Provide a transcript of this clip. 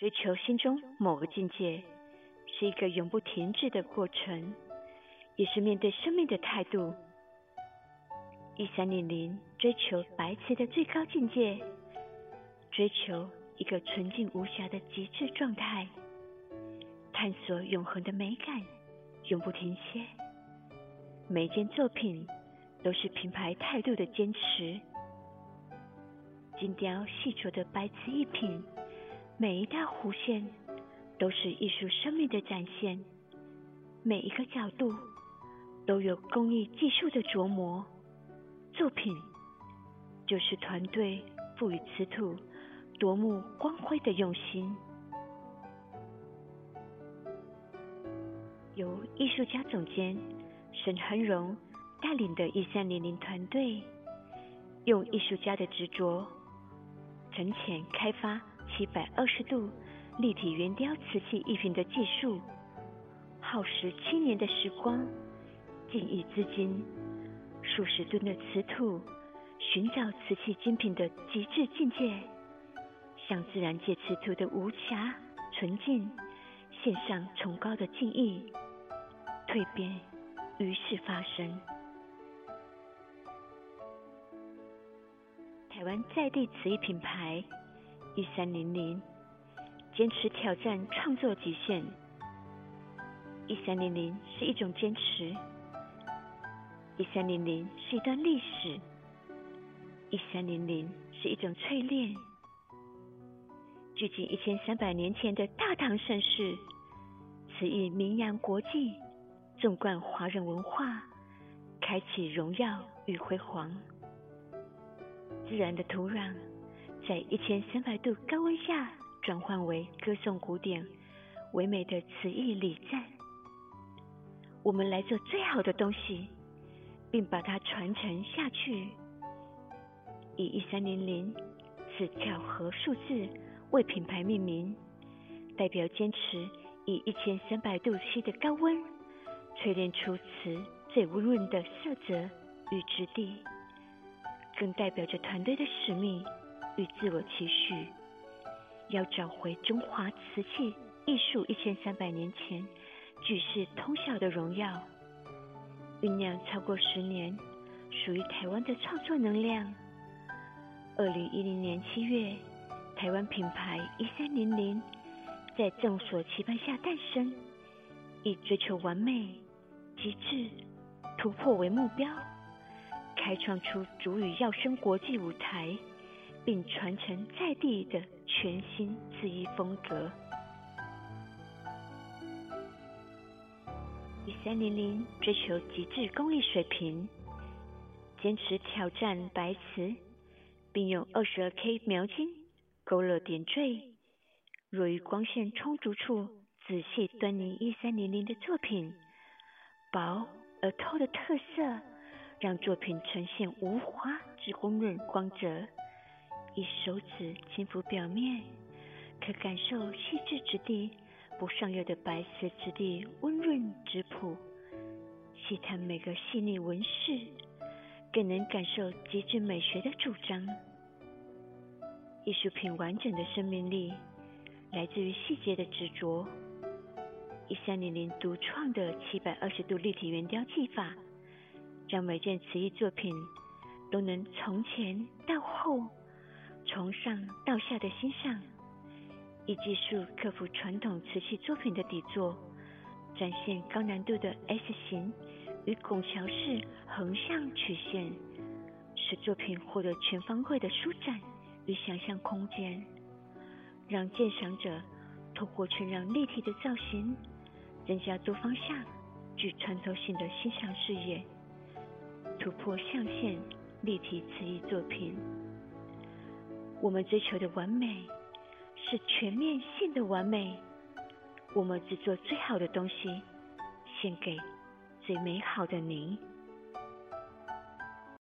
追求心中某个境界，是一个永不停止的过程，也是面对生命的态度。一三零零追求白瓷的最高境界，追求一个纯净无瑕的极致状态，探索永恒的美感，永不停歇。每一件作品都是品牌态度的坚持。精雕细琢的白瓷艺品，每一道弧线都是艺术生命的展现，每一个角度都有工艺技术的琢磨。作品就是团队赋予瓷土夺目光辉的用心。由艺术家总监沈恒荣带领的一三零零团队，用艺术家的执着，沉潜开发七百二十度立体圆雕瓷器艺品的技术，耗时七年的时光，近亿资金。数十吨的瓷土，寻找瓷器精品的极致境界，向自然界瓷土的无瑕纯净献上崇高的敬意。蜕变于是发生。台湾在地瓷艺品牌一三零零，坚持挑战创作极限。一三零零是一种坚持。一三零零是一段历史，一三零零是一种淬炼。距今一千三百年前的大唐盛世，此意名扬国际，纵贯华人文化，开启荣耀与辉煌。自然的土壤，在一千三百度高温下，转换为歌颂古典唯美的词意礼赞。我们来做最好的东西。并把它传承下去，以一三零零此巧合数字为品牌命名，代表坚持以一千三百度 C 的高温淬炼出瓷最温润的色泽与质地，更代表着团队的使命与自我期许，要找回中华瓷器艺术一千三百年前举世通晓的荣耀。酝酿超过十年，属于台湾的创作能量。二零一零年七月，台湾品牌一三零零在众所期盼下诞生，以追求完美、极致、突破为目标，开创出足以耀升国际舞台，并传承在地的全新制衣风格。一三零零追求极致工艺水平，坚持挑战白瓷，并用二十二 K 描金勾勒点缀。若于光线充足处仔细端倪一三零零的作品，薄而透的特色，让作品呈现无华之光润光泽。以手指轻抚表面，可感受细致质地。不上釉的白瓷质地温润质朴，细探每个细腻纹饰，更能感受极致美学的主张。艺术品完整的生命力来自于细节的执着。一三零零独创的七百二十度立体圆雕技法，让每件瓷艺作品都能从前到后，从上到下的欣赏。以技术克服传统瓷器作品的底座，展现高难度的 S 型与拱桥式横向曲线，使作品获得全方位的舒展与想象空间，让鉴赏者透过全让立体的造型，增加多方向、具穿透性的欣赏视野，突破象限立体瓷艺作品。我们追求的完美。是全面性的完美，我们只做最好的东西，献给最美好的您。